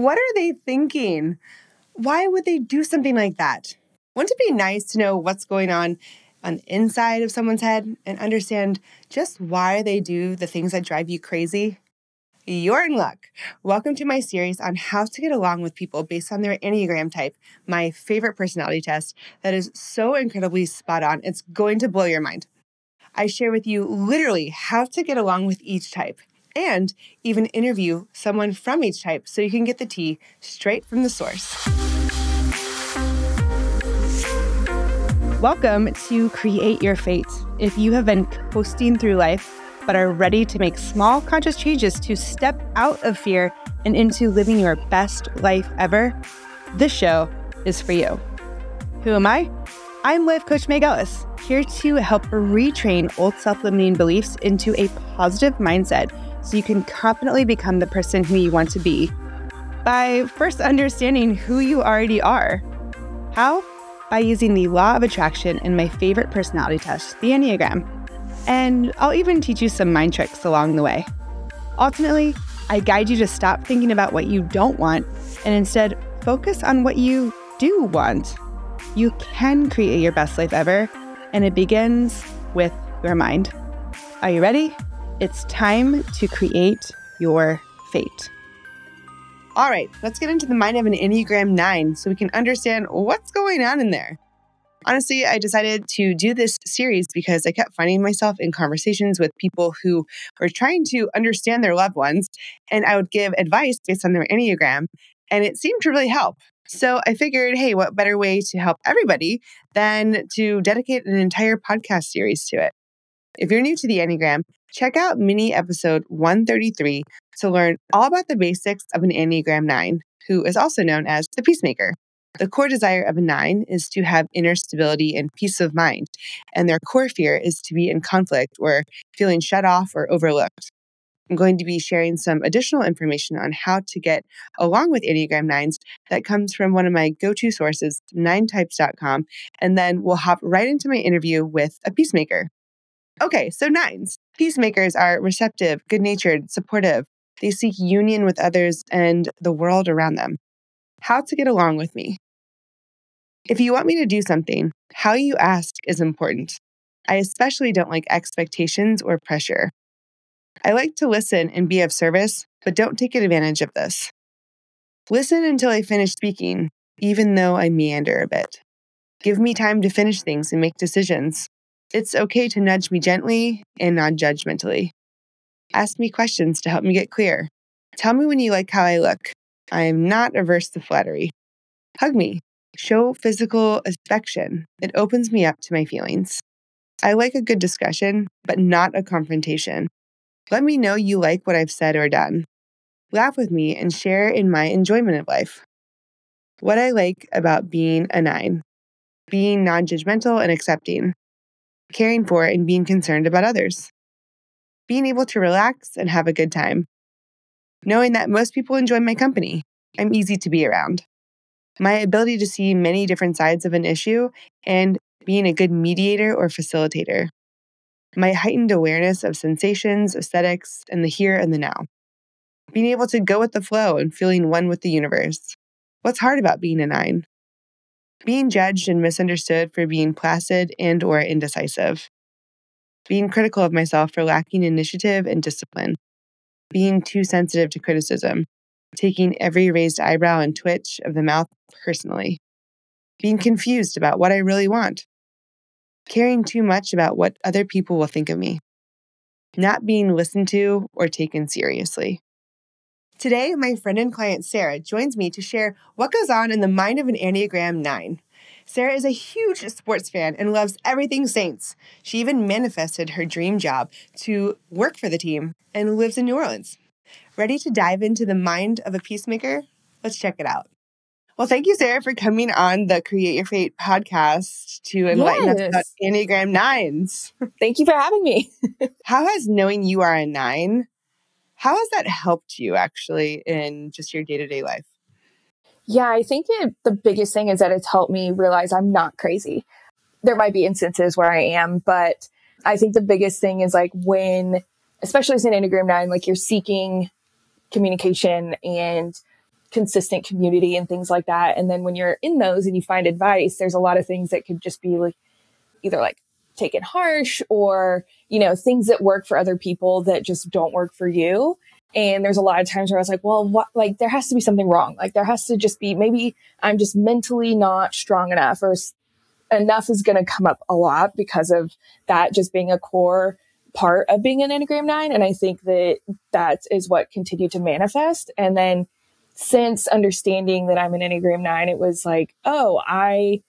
What are they thinking? Why would they do something like that? Wouldn't it be nice to know what's going on on the inside of someone's head and understand just why they do the things that drive you crazy? You're in luck. Welcome to my series on how to get along with people based on their Enneagram type, my favorite personality test that is so incredibly spot on. It's going to blow your mind. I share with you literally how to get along with each type and even interview someone from each type so you can get the tea straight from the source. Welcome to Create Your Fate. If you have been coasting through life but are ready to make small conscious changes to step out of fear and into living your best life ever, this show is for you. Who am I? I'm life coach Meg Ellis, here to help retrain old self limiting beliefs into a positive mindset so you can confidently become the person who you want to be by first understanding who you already are. How? by using the law of attraction and my favorite personality test, the Enneagram. And I'll even teach you some mind tricks along the way. Ultimately, I guide you to stop thinking about what you don't want and instead focus on what you do want. You can create your best life ever, and it begins with your mind. Are you ready? It's time to create your fate. All right, let's get into the mind of an Enneagram 9 so we can understand what's going on in there. Honestly, I decided to do this series because I kept finding myself in conversations with people who were trying to understand their loved ones, and I would give advice based on their Enneagram, and it seemed to really help. So I figured, hey, what better way to help everybody than to dedicate an entire podcast series to it? If you're new to the Enneagram, check out mini episode 133 to learn all about the basics of an Enneagram 9, who is also known as the peacemaker. The core desire of a nine is to have inner stability and peace of mind, and their core fear is to be in conflict or feeling shut off or overlooked. I'm going to be sharing some additional information on how to get along with Enneagram 9s that comes from one of my go to sources, ninetypes.com, and then we'll hop right into my interview with a peacemaker. Okay, so nines. Peacemakers are receptive, good natured, supportive. They seek union with others and the world around them. How to get along with me. If you want me to do something, how you ask is important. I especially don't like expectations or pressure. I like to listen and be of service, but don't take advantage of this. Listen until I finish speaking, even though I meander a bit. Give me time to finish things and make decisions. It's okay to nudge me gently and non judgmentally. Ask me questions to help me get clear. Tell me when you like how I look. I am not averse to flattery. Hug me. Show physical affection. It opens me up to my feelings. I like a good discussion, but not a confrontation. Let me know you like what I've said or done. Laugh with me and share in my enjoyment of life. What I like about being a nine being non judgmental and accepting, caring for and being concerned about others, being able to relax and have a good time, knowing that most people enjoy my company. I'm easy to be around. My ability to see many different sides of an issue and being a good mediator or facilitator. My heightened awareness of sensations, aesthetics, and the here and the now. Being able to go with the flow and feeling one with the universe. What's hard about being a nine? Being judged and misunderstood for being placid and or indecisive. Being critical of myself for lacking initiative and discipline. Being too sensitive to criticism. Taking every raised eyebrow and twitch of the mouth personally. Being confused about what i really want. Caring too much about what other people will think of me. Not being listened to or taken seriously Today, my friend and client Sara joins me to share what goes on in the mind of an Enneagram 9. Sara is a huge sports fan and loves everything Saints. She even manifested her dream job to work for the team and lives in New Orleans. Ready to dive into the mind of a peacemaker? Let's check it out. Well, thank you, Sara, for coming on the Create Your Fate podcast to enlighten yes. us about Enneagram nines. Thank you for having me. How has knowing you are a nine how has that helped you actually in just your day to day life? Yeah, I think it, the biggest thing is that it's helped me realize I'm not crazy. There might be instances where I am, but I think the biggest thing is like when, especially as an Enneagram 9, like you're seeking communication and consistent community and things like that. And then when you're in those and you find advice, there's a lot of things that could just be like either like taken harsh or, you know, things that work for other people that just don't work for you. And there's a lot of times where I was like, well, what, like there has to be something wrong. Like there has to just be, maybe I'm just mentally not strong enough or enough is going to come up a lot because of that just being a core part of being an Enneagram nine. And I think that that is what continued to manifest. And then since understanding that I'm an Enneagram nine, it was like, oh, I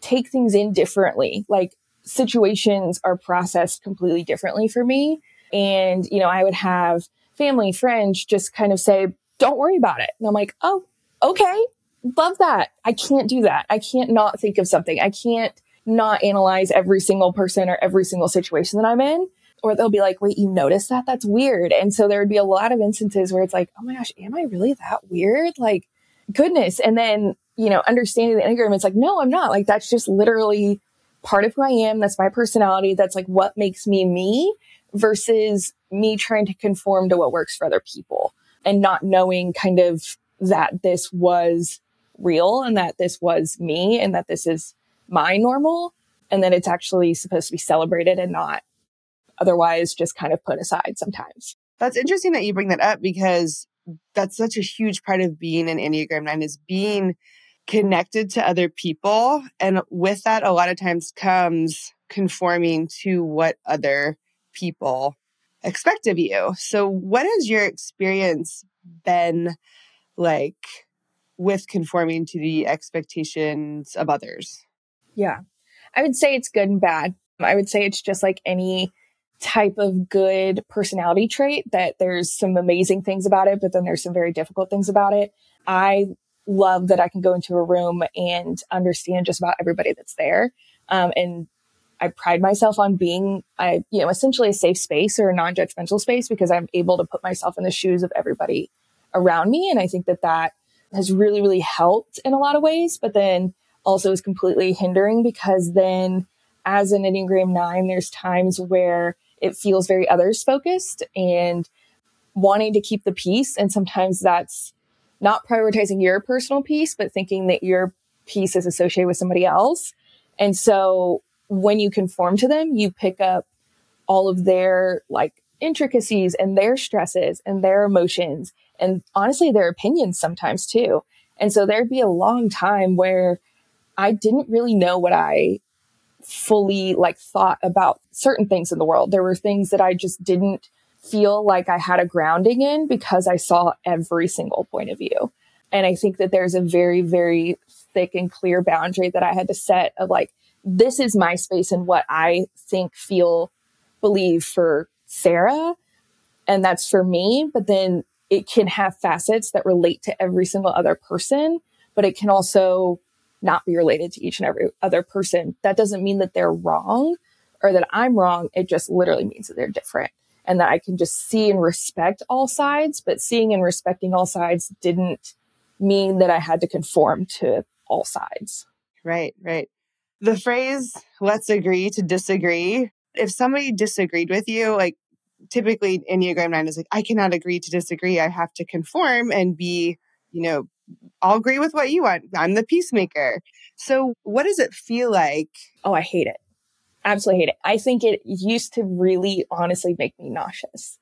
take things in differently. Like situations are processed completely differently for me. And, you know, I would have family, friends just kind of say, don't worry about it. And I'm like, oh, okay. Love that. I can't do that. I can't not think of something. I can't not analyze every single person or every single situation that I'm in. Or they'll be like, wait, you noticed that? That's weird. And so there would be a lot of instances where it's like, oh my gosh, am I really that weird? Like, goodness. And then, you know, understanding the Enneagram, it's like, no, I'm not. Like, that's just literally part of who I am. That's my personality. That's like what makes me me versus me trying to conform to what works for other people and not knowing kind of that this was real and that this was me and that this is my normal and that it's actually supposed to be celebrated and not otherwise just kind of put aside sometimes. That's interesting that you bring that up because that's such a huge part of being an Enneagram 9 is being connected to other people. And with that, a lot of times comes conforming to what other people expect of you. So, what has your experience been like with conforming to the expectations of others? Yeah, I would say it's good and bad. I would say it's just like any type of good personality trait that there's some amazing things about it, but then there's some very difficult things about it. I love that I can go into a room and understand just about everybody that's there. Um, and I pride myself on being, I, you know, essentially a safe space or a non-judgmental space because I'm able to put myself in the shoes of everybody around me. And I think that that has really, really helped in a lot of ways, but then also is completely hindering because then as an Enneagram nine, there's times where it feels very others focused and wanting to keep the peace. And sometimes that's not prioritizing your personal peace, but thinking that your peace is associated with somebody else. And so when you conform to them, you pick up all of their like intricacies and their stresses and their emotions and honestly their opinions sometimes too. And so there'd be a long time where I didn't really know what I fully like thought about certain things in the world. There were things that I just didn't feel like I had a grounding in because I saw every single point of view. And I think that there's a very, very thick and clear boundary that I had to set of like, this is my space and what I think, feel, believe for Sara. And that's for me. But then it can have facets that relate to every single other person, but it can also not be related to each and every other person. That doesn't mean that they're wrong or that I'm wrong. It just literally means that they're different and that I can just see and respect all sides. But seeing and respecting all sides didn't mean that I had to conform to all sides. Right, right. The phrase, let's agree to disagree. If somebody disagreed with you, like typically Enneagram 9 is like, I cannot agree to disagree. I have to conform and be, you know, I'll agree with what you want. I'm the peacemaker. So, what does it feel like? Oh, I hate it. Absolutely hate it. I think it used to really honestly make me nauseous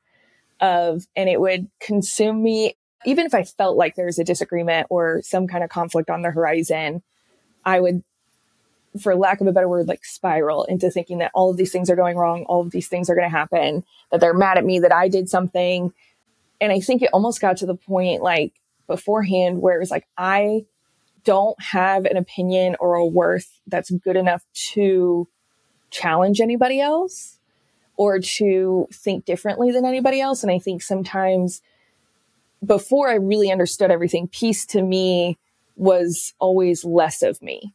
of, and it would consume me. Even if I felt like there was a disagreement or some kind of conflict on the horizon, I would for lack of a better word, like spiral into thinking that all of these things are going wrong, all of these things are going to happen, that they're mad at me, that I did something. And I think it almost got to the point like beforehand where it was like, I don't have an opinion or a worth that's good enough to challenge anybody else or to think differently than anybody else. And I think sometimes before I really understood everything, peace to me was always less of me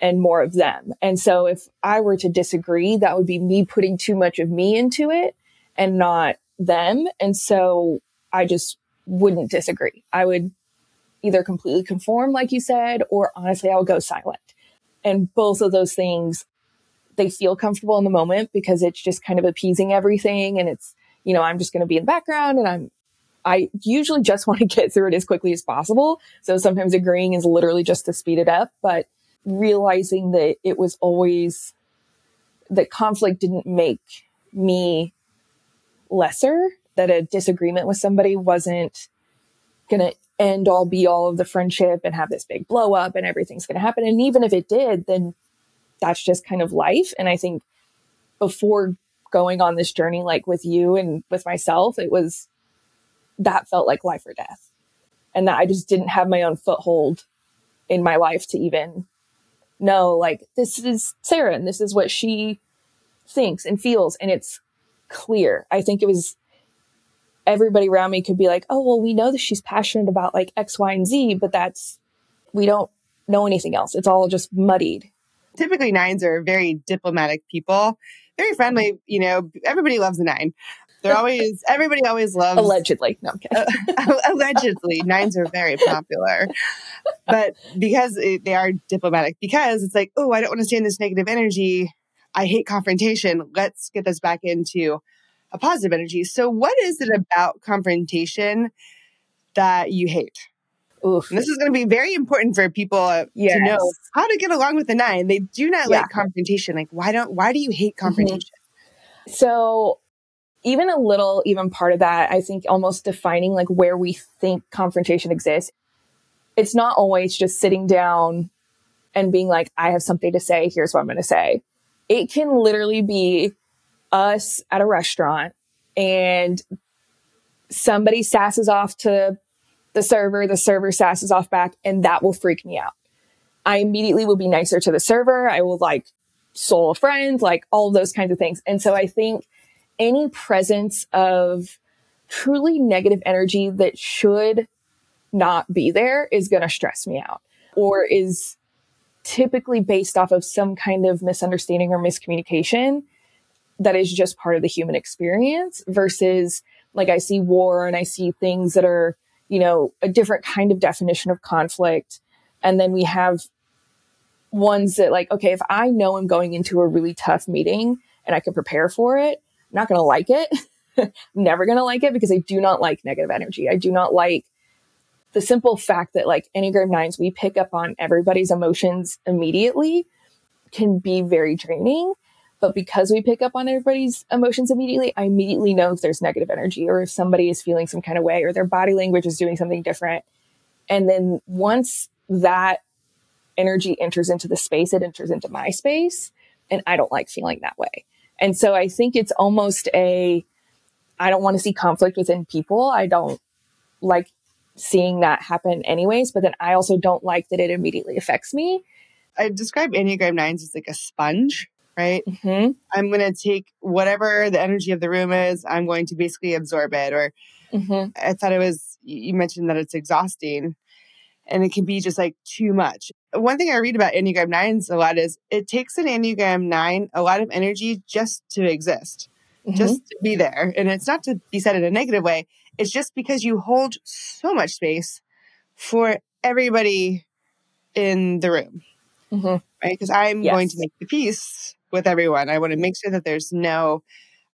and more of them. And so if I were to disagree, that would be me putting too much of me into it and not them. And so I just wouldn't disagree. I would either completely conform, like you said, or honestly, I would go silent. And both of those things, they feel comfortable in the moment because it's just kind of appeasing everything. And it's, you know, I'm just going to be in the background and I'm I usually just want to get through it as quickly as possible. So sometimes agreeing is literally just to speed it up, but realizing that it was always that conflict didn't make me lesser, that a disagreement with somebody wasn't going to end all be all of the friendship and have this big blow up and everything's going to happen. And even if it did, then that's just kind of life. And I think before going on this journey, like with you and with myself, it was that felt like life or death. And that I just didn't have my own foothold in my life to even know, like, this is Sara and this is what she thinks and feels. And it's clear. I think it was everybody around me could be like, oh, well, we know that she's passionate about like X, Y, and Z, but that's, we don't know anything else. It's all just muddied. Typically, nines are very diplomatic people, very friendly. You know, everybody loves a nine. They're always everybody always loves allegedly. No, allegedly, nines are very popular, but because they are diplomatic, because it's like, oh, I don't want to stay in this negative energy. I hate confrontation. Let's get this back into a positive energy. So, what is it about confrontation that you hate? Oof. And this is going to be very important for people uh, yes. to know how to get along with the nine. They do not yeah. like confrontation. Like, why don't? Why do you hate mm-hmm. confrontation? Mm-hmm. So, even a little, even part of that, I think almost defining like where we think confrontation exists. It's not always just sitting down and being like, I have something to say. Here's what I'm going to say. It can literally be us at a restaurant and somebody sasses off to the server, the server sasses off back, and that will freak me out. I immediately will be nicer to the server. I will like soul a friend, like all those kinds of things. And so I think any presence of truly negative energy that should not be there is going to stress me out or is typically based off of some kind of misunderstanding or miscommunication that is just part of the human experience versus like I see war and I see things that are, you know, a different kind of definition of conflict. And then we have ones that like, okay, if I know I'm going into a really tough meeting and I can prepare for it, I'm not going to like it. I'm never going to like it because I do not like negative energy. I do not like the simple fact that like Enneagram nines, we pick up on everybody's emotions immediately can be very draining. But because we pick up on everybody's emotions immediately, I immediately know if there's negative energy or if somebody is feeling some kind of way or their body language is doing something different. And then once that energy enters into the space, it enters into my space. And I don't like feeling that way. And so I think it's almost a, I don't want to see conflict within people. I don't like seeing that happen anyways, but then I also don't like that it immediately affects me. I describe Enneagram nines as like a sponge, right? Mm-hmm. I'm going to take whatever the energy of the room is, I'm going to basically absorb it. Or mm-hmm. I thought it was, you mentioned that it's exhausting and it can be just like too much. One thing I read about Enneagram nines a lot is it takes an Enneagram nine a lot of energy just to exist, mm-hmm. just to be there. And it's not to be said in a negative way. It's just because you hold so much space for everybody in the room. Mm-hmm. Right. Because I'm yes. going to make the peace with everyone. I want to make sure that there's no,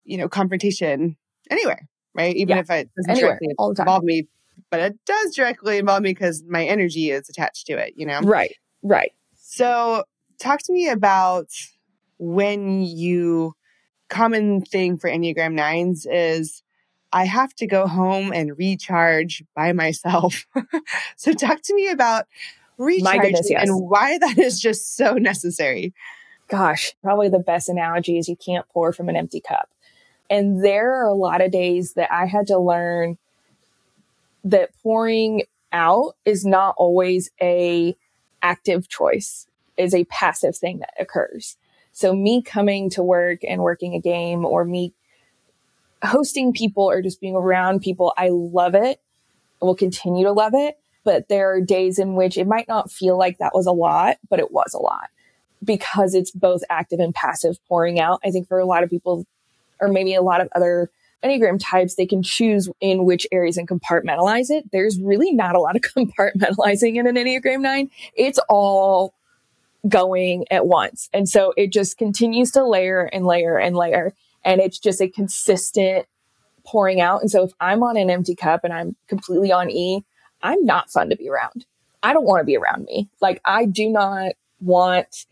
you know, confrontation anywhere. Right. Even yeah. if it doesn't anywhere, directly involve me but it does directly involve me because my energy is attached to it, you know? Right, right. So, talk to me about when you, common thing for Enneagram nines is I have to go home and recharge by myself. so, talk to me about recharging goodness, yes. and why that is just so necessary. Gosh, probably the best analogy is you can't pour from an empty cup. And there are a lot of days that I had to learn that pouring out is not always a active choice is a passive thing that occurs. So me coming to work and working a game or me hosting people or just being around people i love it. I will continue to love it. But there are days in which it might not feel like that was a lot but it was a lot because it's both active and passive pouring out i think for a lot of people or maybe a lot of other Enneagram types, they can choose in which areas and compartmentalize it. There's really not a lot of compartmentalizing in an Enneagram 9. It's all going at once. And so it just continues to layer and layer and layer. And it's just a consistent pouring out. And so if I'm on an empty cup and I'm completely on E, I'm not fun to be around. I don't want to be around me. Like I do not want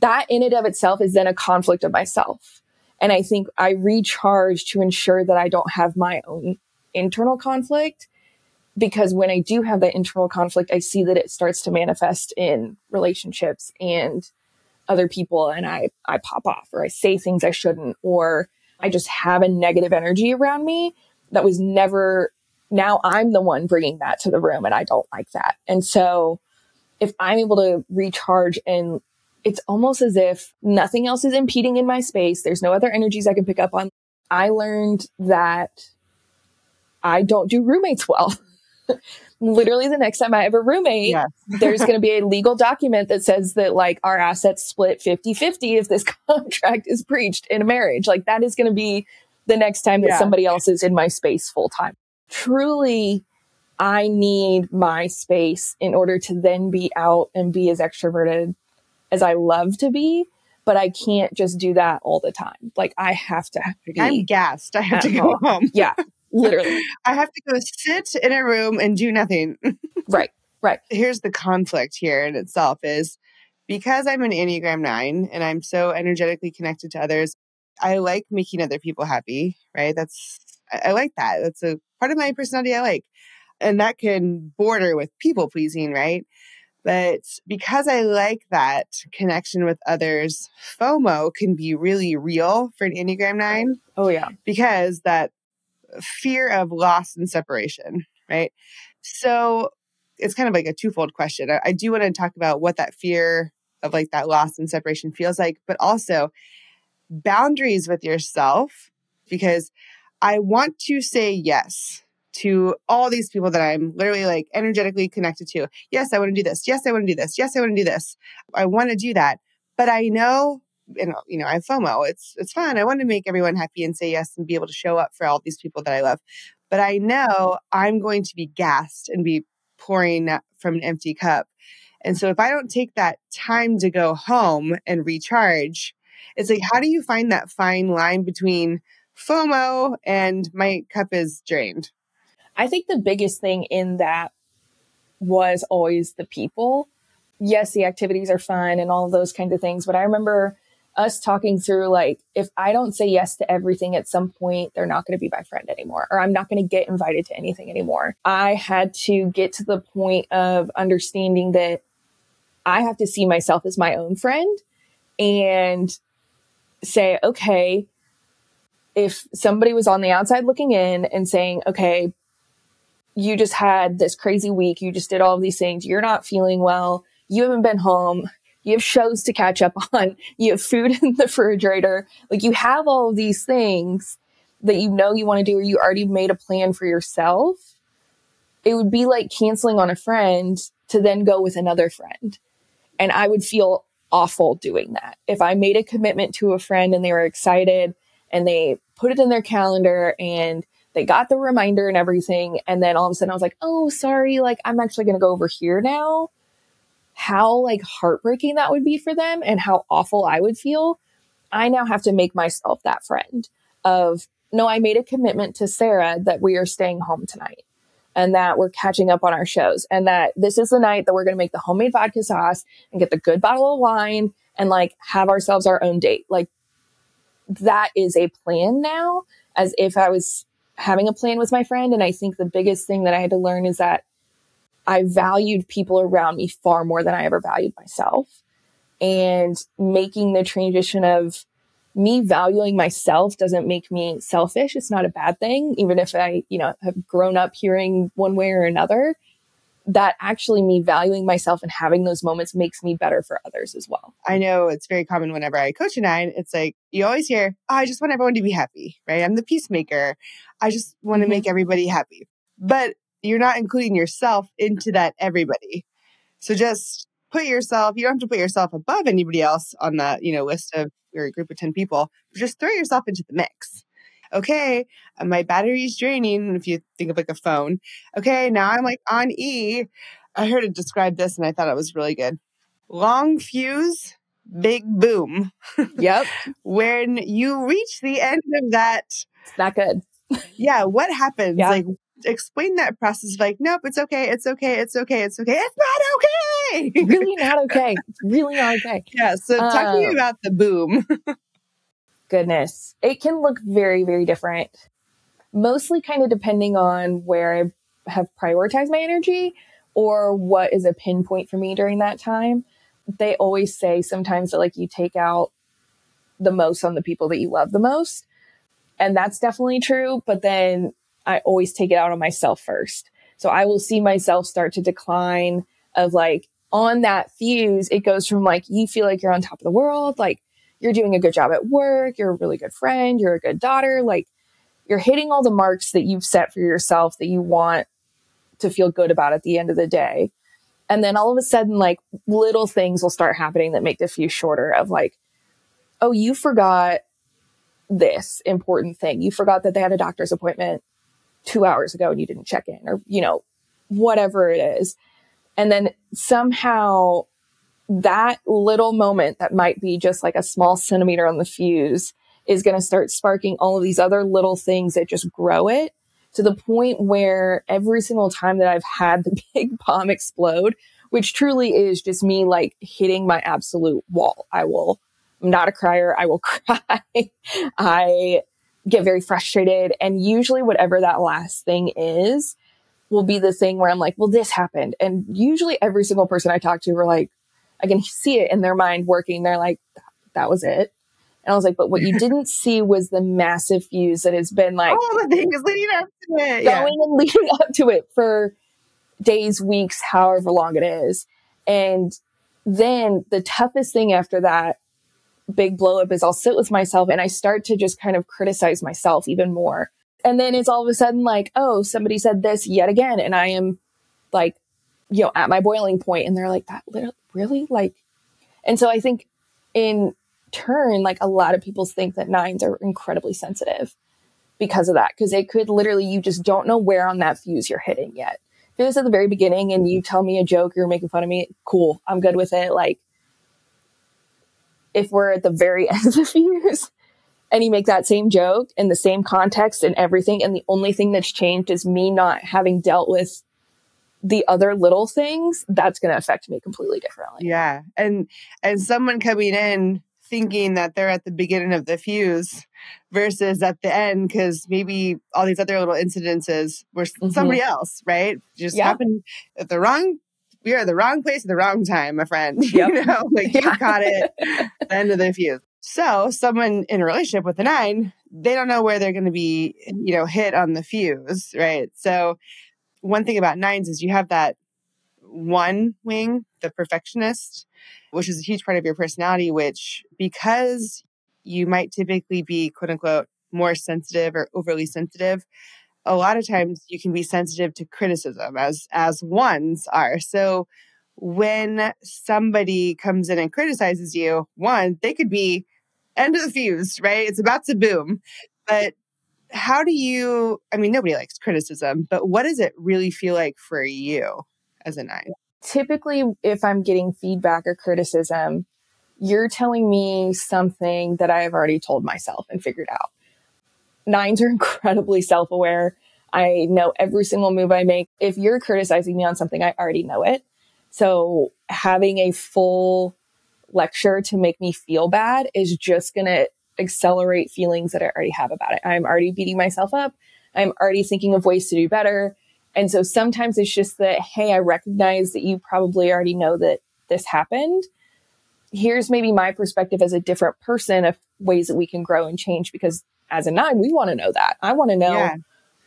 that in and of itself is then a conflict of myself. And I think I recharge to ensure that I don't have my own internal conflict because when I do have that internal conflict, I see that it starts to manifest in relationships and other people and I, I pop off or I say things I shouldn't or I just have a negative energy around me that was never, now I'm the one bringing that to the room and I don't like that. And so if I'm able to recharge and it's almost as if nothing else is impeding in my space, there's no other energies I can pick up on. I learned that I don't do roommates well. Literally, the next time I have a roommate, yes. there's going to be a legal document that says that like our assets split 50 50 if this contract is breached in a marriage. Like that is going to be the next time that yeah. somebody else is in my space full time. Truly, I need my space in order to then be out and be as extroverted as I love to be but I can't just do that all the time. Like I have to be I'm gassed. I have to go home. home. Yeah. Literally. I have to go sit in a room and do nothing. right. Right. Here's the conflict here in itself is because I'm an Enneagram 9 and I'm so energetically connected to others, I like making other people happy, right? That's I, I like that. That's a part of my personality I like. And that can border with people pleasing, right? But because I like that connection with others, FOMO can be really real for an Enneagram 9. Oh, yeah. Because that fear of loss and separation, right? So it's kind of like a twofold question. I, I do want to talk about what that fear of like that loss and separation feels like, but also boundaries with yourself because I want to say yes to all these people that I'm literally like energetically connected to. Yes, I want to do this. Yes, I want to do this. Yes, I want to do this. I want to do that. But I know and you know, I have FOMO. It's it's fun. I want to make everyone happy and say yes and be able to show up for all these people that I love. But I know I'm going to be gassed and be pouring from an empty cup. And so if I don't take that time to go home and recharge, it's like how do you find that fine line between FOMO and my cup is drained? I think the biggest thing in that was always the people. Yes, the activities are fun and all of those kinds of things, but I remember us talking through like if I don't say yes to everything at some point, they're not going to be my friend anymore, or I'm not going to get invited to anything anymore. I had to get to the point of understanding that I have to see myself as my own friend and say, okay, if somebody was on the outside looking in and saying, okay, you just had this crazy week, you just did all of these things, you're not feeling well, you haven't been home, you have shows to catch up on, you have food in the refrigerator. Like you have all of these things that you know you want to do or you already made a plan for yourself. It would be like canceling on a friend to then go with another friend. And I would feel awful doing that. If I made a commitment to a friend and they were excited and they put it in their calendar and they got the reminder and everything. And then all of a sudden I was like, oh, sorry, like I'm actually going to go over here now how like heartbreaking that would be for them and how awful I would feel, I now have to make myself that friend of no, I made a commitment to Sara that we are staying home tonight and that we're catching up on our shows and that this is the night that we're going to make the homemade vodka sauce and get the good bottle of wine and like have ourselves our own date. Like that is a plan now as if I was having a plan with my friend. And I think the biggest thing that I had to learn is that I valued people around me far more than I ever valued myself. And making the transition of me valuing myself doesn't make me selfish. It's not a bad thing, even if I, you know, have grown up hearing one way or another. That actually me valuing myself and having those moments makes me better for others as well. I know it's very common whenever I coach a nine, it's like you always hear, oh, I just want everyone to be happy, right? I'm the peacemaker. I just want to mm-hmm. make everybody happy. But you're not including yourself into that everybody. So just put yourself, you don't have to put yourself above anybody else on the, you know, list of your group of 10 people. Just throw yourself into the mix. Okay, uh, my battery's draining. If you think of like a phone. Okay, now I'm like on E. I heard it describe this and I thought it was really good. Long fuse, big boom. Yep. when you reach the end of that, it's not good yeah, what happens? Yeah. Like explain that process like, nope, it's okay, it's okay, it's okay, it's okay, it's not okay. really not okay. It's really not okay. Yeah. So talking um, about the boom. goodness. It can look very, very different. Mostly kind of depending on where I have prioritized my energy or what is a pinpoint for me during that time. They always say sometimes that like you take out the most on the people that you love the most. And that's definitely true. But then I always take it out on myself first. So I will see myself start to decline of like on that fuse, it goes from like, you feel like you're on top of the world, like you're doing a good job at work, you're a really good friend, you're a good daughter, like you're hitting all the marks that you've set for yourself that you want to feel good about at the end of the day. And then all of a sudden, like little things will start happening that make the fuse shorter of like, oh, you forgot this important thing. You forgot that they had a doctor's appointment two hours ago and you didn't check in or, you know, whatever it is. And then somehow that little moment that might be just like a small centimeter on the fuse is going to start sparking all of these other little things that just grow it to the point where every single time that I've had the big bomb explode, which truly is just me like hitting my absolute wall, I will, I'm not a crier. I will cry. I get very frustrated. And usually, whatever that last thing is, will be the thing where I'm like, well, this happened. And usually, every single person I talk to, were like, I can see it in their mind working. They're like, that was it. And I was like, but what you didn't see was the massive fuse that has been like all the things leading up to it, going yeah. and leading up to it for days, weeks, however long it is. And then the toughest thing after that big blow up is I'll sit with myself and I start to just kind of criticize myself even more. And then it's all of a sudden like, oh, somebody said this yet again. And I am like, you know, at my boiling point and they're like, that really like, and so I think in turn, like a lot of people think that nines are incredibly sensitive because of that. Cause it could literally, you just don't know where on that fuse you're hitting yet. If it was at the very beginning and you tell me a joke, you're making fun of me, cool. I'm good with it. Like, if we're at the very end of the fuse and you make that same joke in the same context and everything, and the only thing that's changed is me not having dealt with the other little things, that's going to affect me completely differently. Yeah. And, and someone coming in thinking that they're at the beginning of the fuse versus at the end because maybe all these other little incidences were mm-hmm. somebody else, right? Just yeah. happened at the wrong we are at the wrong place at the wrong time, my friend. Yep. you know, like yeah. you caught it the end of the fuse. So someone in a relationship with a nine, they don't know where they're going to be, you know, hit on the fuse, right? So one thing about nines is you have that one wing, the perfectionist, which is a huge part of your personality, which because you might typically be quote unquote more sensitive or overly sensitive, a lot of times you can be sensitive to criticism as as ones are. So when somebody comes in and criticizes you, one, they could be end of the fuse, right? It's about to boom. But how do you I mean nobody likes criticism, but what does it really feel like for you as a nine? Typically if I'm getting feedback or criticism, you're telling me something that I have already told myself and figured out nines are incredibly self aware. I know every single move I make. If you're criticizing me on something, I already know it. So having a full lecture to make me feel bad is just going to accelerate feelings that I already have about it. I'm already beating myself up. I'm already thinking of ways to do better. And so sometimes it's just that, hey, I recognize that you probably already know that this happened. Here's maybe my perspective as a different person of ways that we can grow and change because as a nine, we want to know that. I want to know yeah.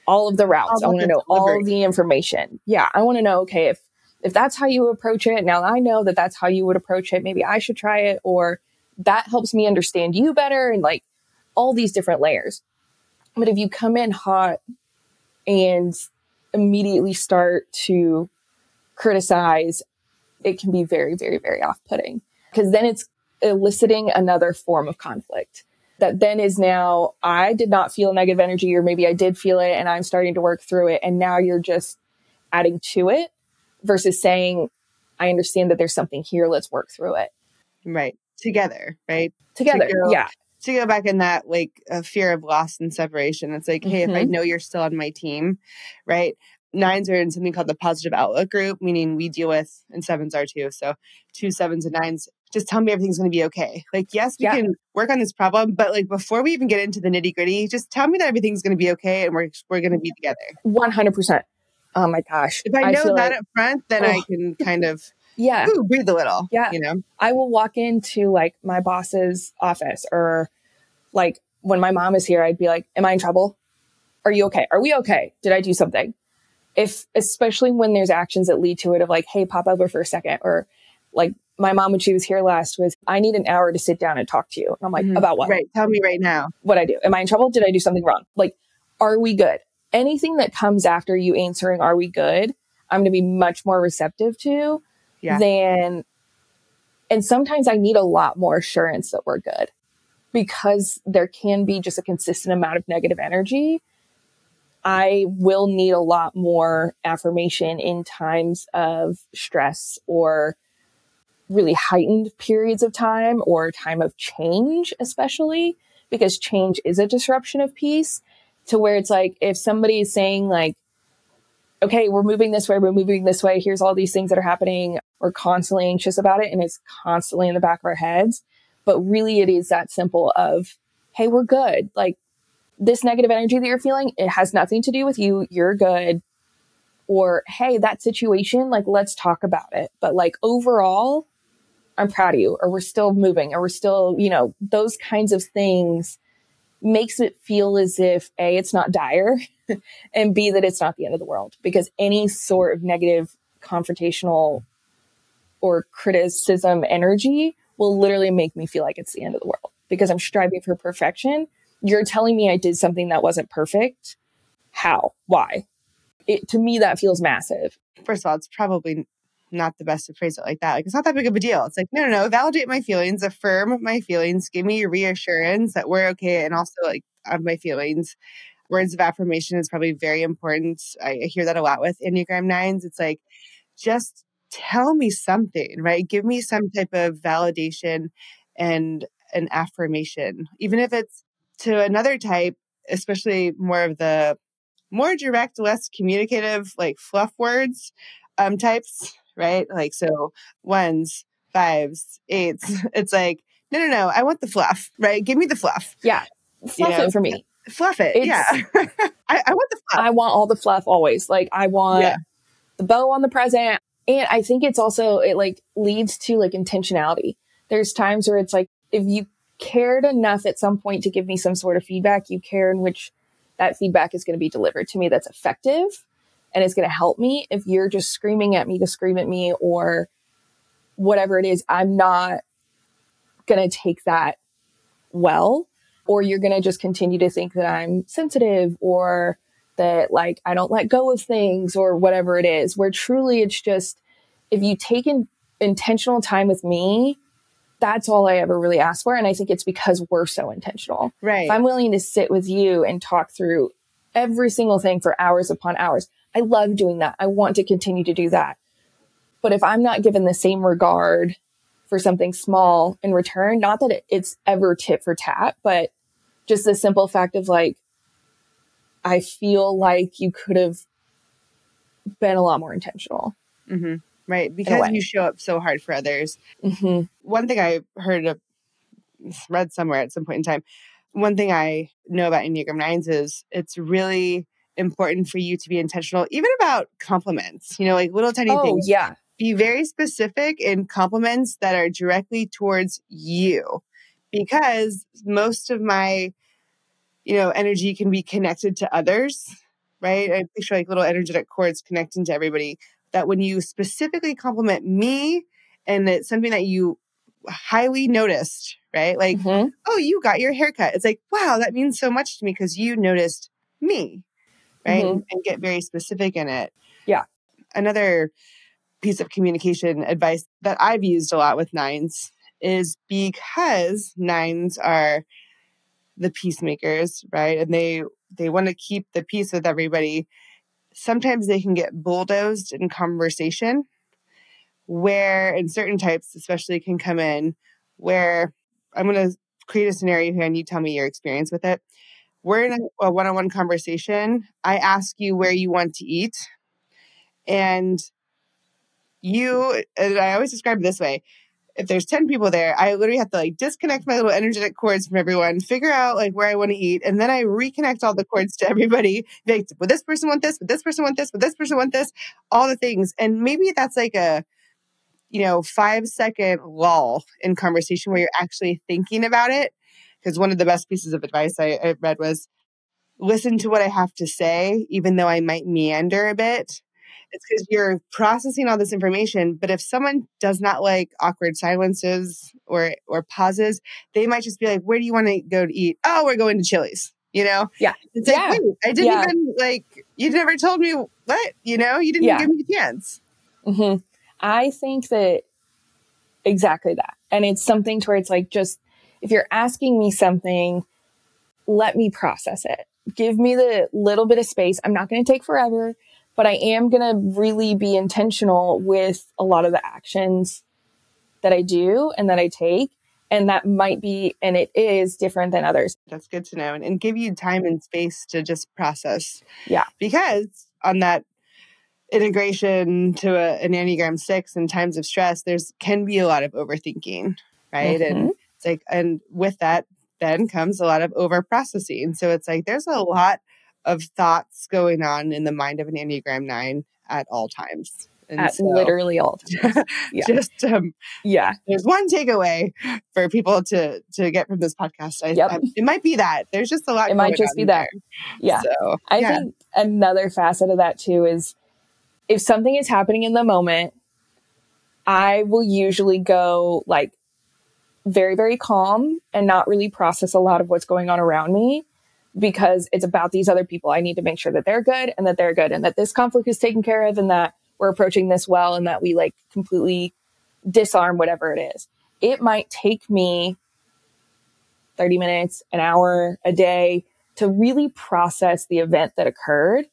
all of the routes. I want to know all the information. Yeah. I want to know, okay, if, if that's how you approach it, now I know that that's how you would approach it. Maybe I should try it or that helps me understand you better and like all these different layers. But if you come in hot and immediately start to criticize, it can be very, very, very off putting because then it's eliciting another form of conflict that then is now I did not feel negative energy, or maybe I did feel it and I'm starting to work through it. And now you're just adding to it versus saying, I understand that there's something here. Let's work through it. Right. Together, right? Together. To yeah. to go back in that like a fear of loss and separation. It's like, hey, mm-hmm. if I mm-hmm. know you're still on my team, right? Nines are in something called the positive outlook group, meaning we deal with, and sevens are too. So two sevens and nines, just tell me everything's going to be okay. Like, yes, we yeah. can work on this problem, but like before we even get into the nitty gritty, just tell me that everything's going to be okay and we're, we're going to be together. 100%. Oh my gosh. If I, I know that like, up front, then oh. I can kind of yeah ooh, breathe a little. Yeah. You know, I will walk into like my boss's office or like when my mom is here, I'd be like, Am I in trouble? Are you okay? Are we okay? Did I do something? If, especially when there's actions that lead to it of like, Hey, pop over for a second or like my mom when she was here last was i need an hour to sit down and talk to you and i'm like mm-hmm. about what right tell me right now what i do am i in trouble did i do something wrong like are we good anything that comes after you answering are we good i'm going to be much more receptive to yeah. than and sometimes i need a lot more assurance that we're good because there can be just a consistent amount of negative energy i will need a lot more affirmation in times of stress or really heightened periods of time or time of change especially because change is a disruption of peace to where it's like if somebody is saying like okay we're moving this way we're moving this way here's all these things that are happening. We're constantly anxious about it and it's constantly in the back of our heads. But really it is that simple of hey we're good. Like this negative energy that you're feeling it has nothing to do with you. You're good. Or hey that situation like let's talk about it. But like overall i'm proud of you or we're still moving or we're still you know those kinds of things makes it feel as if A, it's not dire, and B, that it's not the end of the world. Because any sort of negative, confrontational, or criticism energy will literally make me feel like it's the end of the world because I'm striving for perfection. You're telling me I did something that wasn't perfect. How? Why? It, to me, that feels massive. First of all, it's probably not the best to phrase it like that. Like, it's not that big of a deal. It's like, no, no, no, validate my feelings, affirm my feelings, give me reassurance that we're okay. And also, like, of my feelings. Words of affirmation is probably very important. I, I hear that a lot with Enneagram nines. It's like, just tell me something, right? Give me some type of validation and an affirmation, even if it's to another type, especially more of the more direct, less communicative, like fluff words um, types right? Like, so ones, fives, eights. Mm-hmm. It's like, no, no, no, I want the fluff, right? Give me the fluff. Yeah. Fluff you know? it for me. Fluff it. It's, yeah. I, I, want the fluff. I want all the fluff always. Like, I want yeah. the bow on the present. And I think it's also, it like leads to like intentionality. There's times where it's like, if you cared enough at some point to give me some sort of feedback, you care in which that feedback is going to be delivered to me that's effective and it's going to help me. If you're just screaming at me to scream at me or whatever it is, I'm not going to take that well. Or you're going to just continue to think that I'm sensitive or that like I don't let go of things or whatever it is, where truly it's just if you take in, intentional time with me, that's all I ever really ask for. And I think it's because we're so intentional. Right. If I'm willing to sit with you and talk through every single thing for hours upon hours, I love doing that. I want to continue to do that. But if I'm not given the same regard for something small in return, not that it's ever tit for tat, but just the simple fact of like, I feel like you could have been a lot more intentional. Mm-hmm. Right. Because you show up so hard for others. Mm-hmm. One thing I heard, of, read somewhere at some point in time, one thing I know about Enneagram Nines is it's really important for you to be intentional, even about compliments, you know, like little tiny oh, things. Yeah. Be very specific in compliments that are directly towards you because most of my, you know, energy can be connected to others, right? I picture like little energetic cords connecting to everybody. That when you specifically compliment me and it's something that you highly noticed, right? Like, mm-hmm. oh, you got your haircut. It's like, wow, that means so much to me because you noticed me, right? Mm-hmm. And get very specific in it. Yeah. Another piece of communication advice that I've used a lot with nines is because nines are the peacemakers, right? And they they want to keep the peace with everybody. Sometimes they can get bulldozed in conversation where in certain types especially can come in where I'm going to create a scenario here and you tell me your experience with it. We're in a one on one conversation. I ask you where you want to eat. And you, and I always describe it this way if there's 10 people there, I literally have to like disconnect my little energetic cords from everyone, figure out like where I want to eat, and then I reconnect all the cords to everybody. Like, would this person want this? Would this person want this? Would this person want this? All the things. And maybe that's like a, you know, five second lull in conversation where you're actually thinking about it. Because one of the best pieces of advice I, I read was listen to what I have to say, even though I might meander a bit it's because you're processing all this information. But if someone does not like awkward silences or or pauses, they might just be like, "Where do you want to go to eat?" Oh, we're going to Chili's. You know? Yeah. It's like, wait, I didn't yeah. even like. You never told me what. You know? You didn't yeah. give me a chance. Mm-hmm. I think that exactly that, and it's something to where it's like just if you're asking me something, let me process it. Give me the little bit of space. I'm not going to take forever but I am going to really be intentional with a lot of the actions that I do and that I take. And that might be, and it is different than others. That's good to know. And, and give you time and space to just process. Yeah. Because on that integration to a, an Enneagram 6 in times of stress, there's can be a lot of overthinking, right? Mm-hmm. And it's like, and with that, then comes a lot of over processing. So it's like there's a lot of thoughts going on in the mind of an Enneagram 9 at all times. And at so, literally all times. Yeah. just um, yeah. There's one takeaway for people to to get from this podcast. I, yep. I, it might be that there's just a lot. It might just be that. Yeah. So, I yeah. think another facet of that too is if something is happening in the moment, I will usually go like very very calm and not really process a lot of what's going on around me because it's about these other people. I need to make sure that they're good and that they're good and that this conflict is taken care of and that we're approaching this well and that we like completely disarm whatever it is. It might take me 30 minutes, an hour, a day to really process the event that occurred.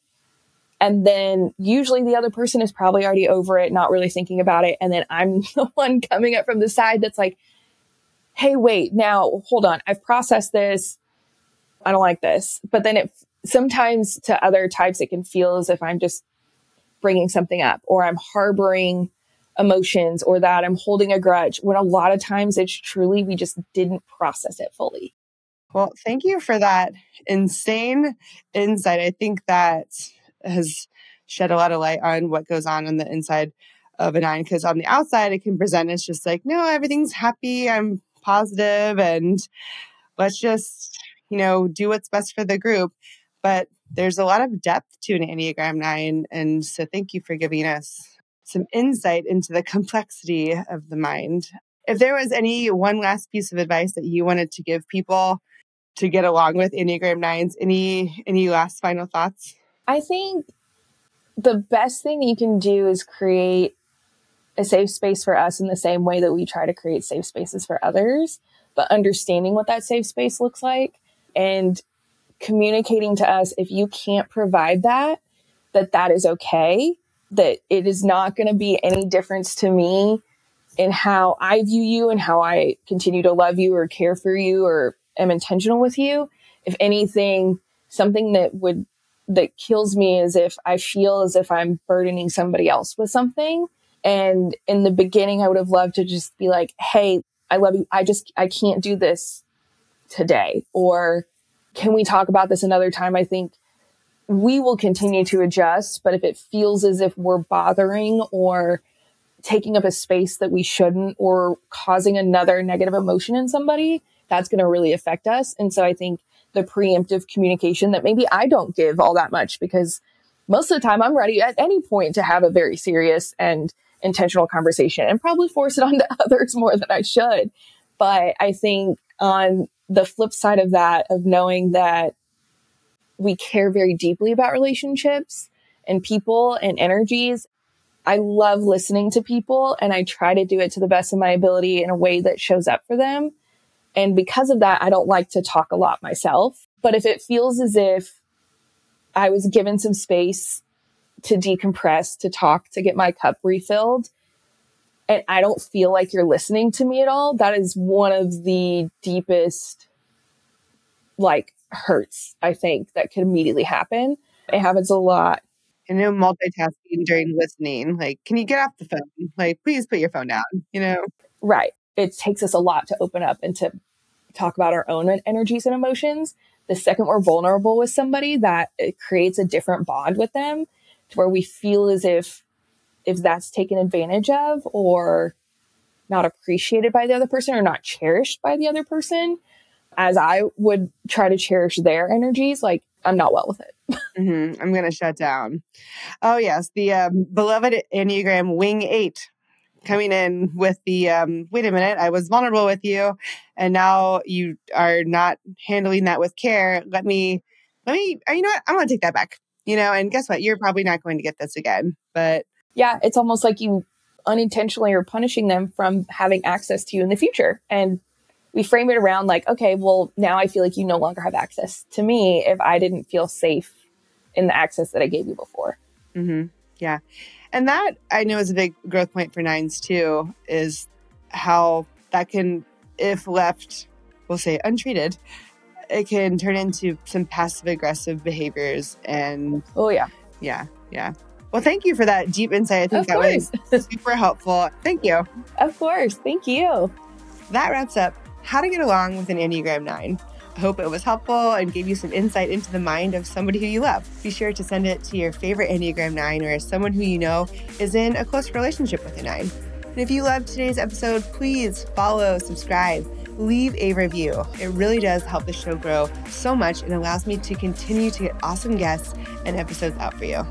And then usually the other person is probably already over it, not really thinking about it. And then I'm the one coming up from the side that's like, Hey, wait, now hold on. I've processed this. I don't like this. But then it sometimes to other types, it can feel as if I'm just bringing something up or I'm harboring emotions or that I'm holding a grudge when a lot of times it's truly we just didn't process it fully. Well, thank you for that insane insight. I think that has shed a lot of light on what goes on on the inside of a nine because on the outside it can present as just like, no, everything's happy, I'm positive, and let's just you know, do what's best for the group. But there's a lot of depth to an Enneagram 9. And so thank you for giving us some insight into the complexity of the mind. If there was any one last piece of advice that you wanted to give people to get along with Enneagram 9s, any any last final thoughts? I think the best thing you can do is create a safe space for us in the same way that we try to create safe spaces for others, but understanding what that safe space looks like and communicating to us if you can't provide that, that that is okay, that it is not going to be any difference to me in how I view you and how I continue to love you or care for you or am intentional with you. If anything, something that would, that kills me is if I feel as if I'm burdening somebody else with something. And in the beginning, I would have loved to just be like, Hey, I love you. I just, I can't do this today? Or can we talk about this another time? I think we will continue to adjust, but if it feels as if we're bothering or taking up a space that we shouldn't or causing another negative emotion in somebody, that's going to really affect us. And so I think the preemptive communication that maybe I don't give all that much because most of the time I'm ready at any point to have a very serious and intentional conversation and probably force it onto others more than I should. But I think on the flip side of that, of knowing that we care very deeply about relationships and people and energies. I love listening to people and I try to do it to the best of my ability in a way that shows up for them. And because of that, I don't like to talk a lot myself. But if it feels as if I was given some space to decompress, to talk, to get my cup refilled, and I don't feel like you're listening to me at all, that is one of the deepest, like, hurts, I think, that could immediately happen. It happens a lot. And you know, multitasking during listening, like, can you get off the phone? Like, please put your phone down, you know? Right. It takes us a lot to open up and to talk about our own energies and emotions. The second we're vulnerable with somebody, that it creates a different bond with them where we feel as if if that's taken advantage of or not appreciated by the other person or not cherished by the other person, as I would try to cherish their energies, like I'm not well with it. mm-hmm. I'm to shut down. Oh, yes. The um, beloved Enneagram Wing 8 coming in with the um, wait a minute, I was vulnerable with you, and now you are not handling that with care. Let me, let me, you know what? I'm to take that back. You know, and guess what? You're probably not going to get this again. But yeah, it's almost like you unintentionally are punishing them from having access to you in the future. And we frame it around like, okay, well, now I feel like you no longer have access to me if I didn't feel safe in the access that I gave you before. Mm-hmm. Yeah. And that I know is a big growth point for nines too, is how that can, if left, we'll say untreated, it can turn into some passive aggressive behaviors. And oh, yeah. Yeah. Yeah. Well, thank you for that deep insight. I think of that course. was super helpful. Thank you. Of course. Thank you. That wraps up how to get along with an Enneagram 9. I hope it was helpful and gave you some insight into the mind of somebody who you love. Be sure to send it to your favorite Enneagram 9 or someone who you know is in a close relationship with a 9. And if you loved today's episode, please follow, subscribe, leave a review. It really does help the show grow so much and allows me to continue to get awesome guests and episodes out for you.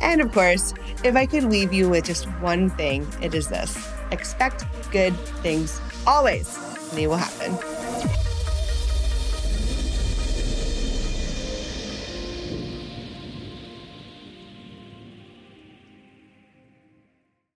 And of course, if I could leave you with just one thing, it is this expect good things always, and they will happen.